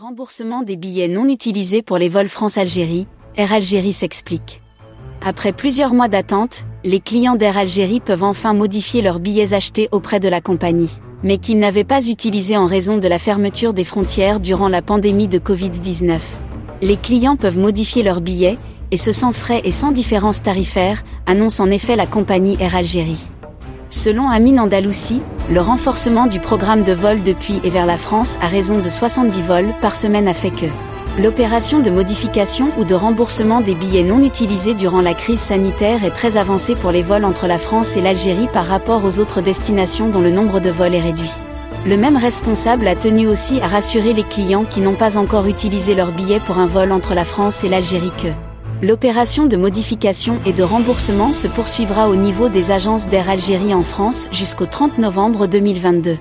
Remboursement des billets non utilisés pour les vols France-Algérie, Air Algérie s'explique. Après plusieurs mois d'attente, les clients d'Air Algérie peuvent enfin modifier leurs billets achetés auprès de la compagnie, mais qu'ils n'avaient pas utilisés en raison de la fermeture des frontières durant la pandémie de Covid-19. Les clients peuvent modifier leurs billets, et ce sans frais et sans différence tarifaire, annonce en effet la compagnie Air Algérie. Selon Amin Andalousi, le renforcement du programme de vol depuis et vers la France à raison de 70 vols par semaine a fait que l'opération de modification ou de remboursement des billets non utilisés durant la crise sanitaire est très avancée pour les vols entre la France et l'Algérie par rapport aux autres destinations dont le nombre de vols est réduit. Le même responsable a tenu aussi à rassurer les clients qui n'ont pas encore utilisé leur billet pour un vol entre la France et l'Algérie que L'opération de modification et de remboursement se poursuivra au niveau des agences d'Air Algérie en France jusqu'au 30 novembre 2022.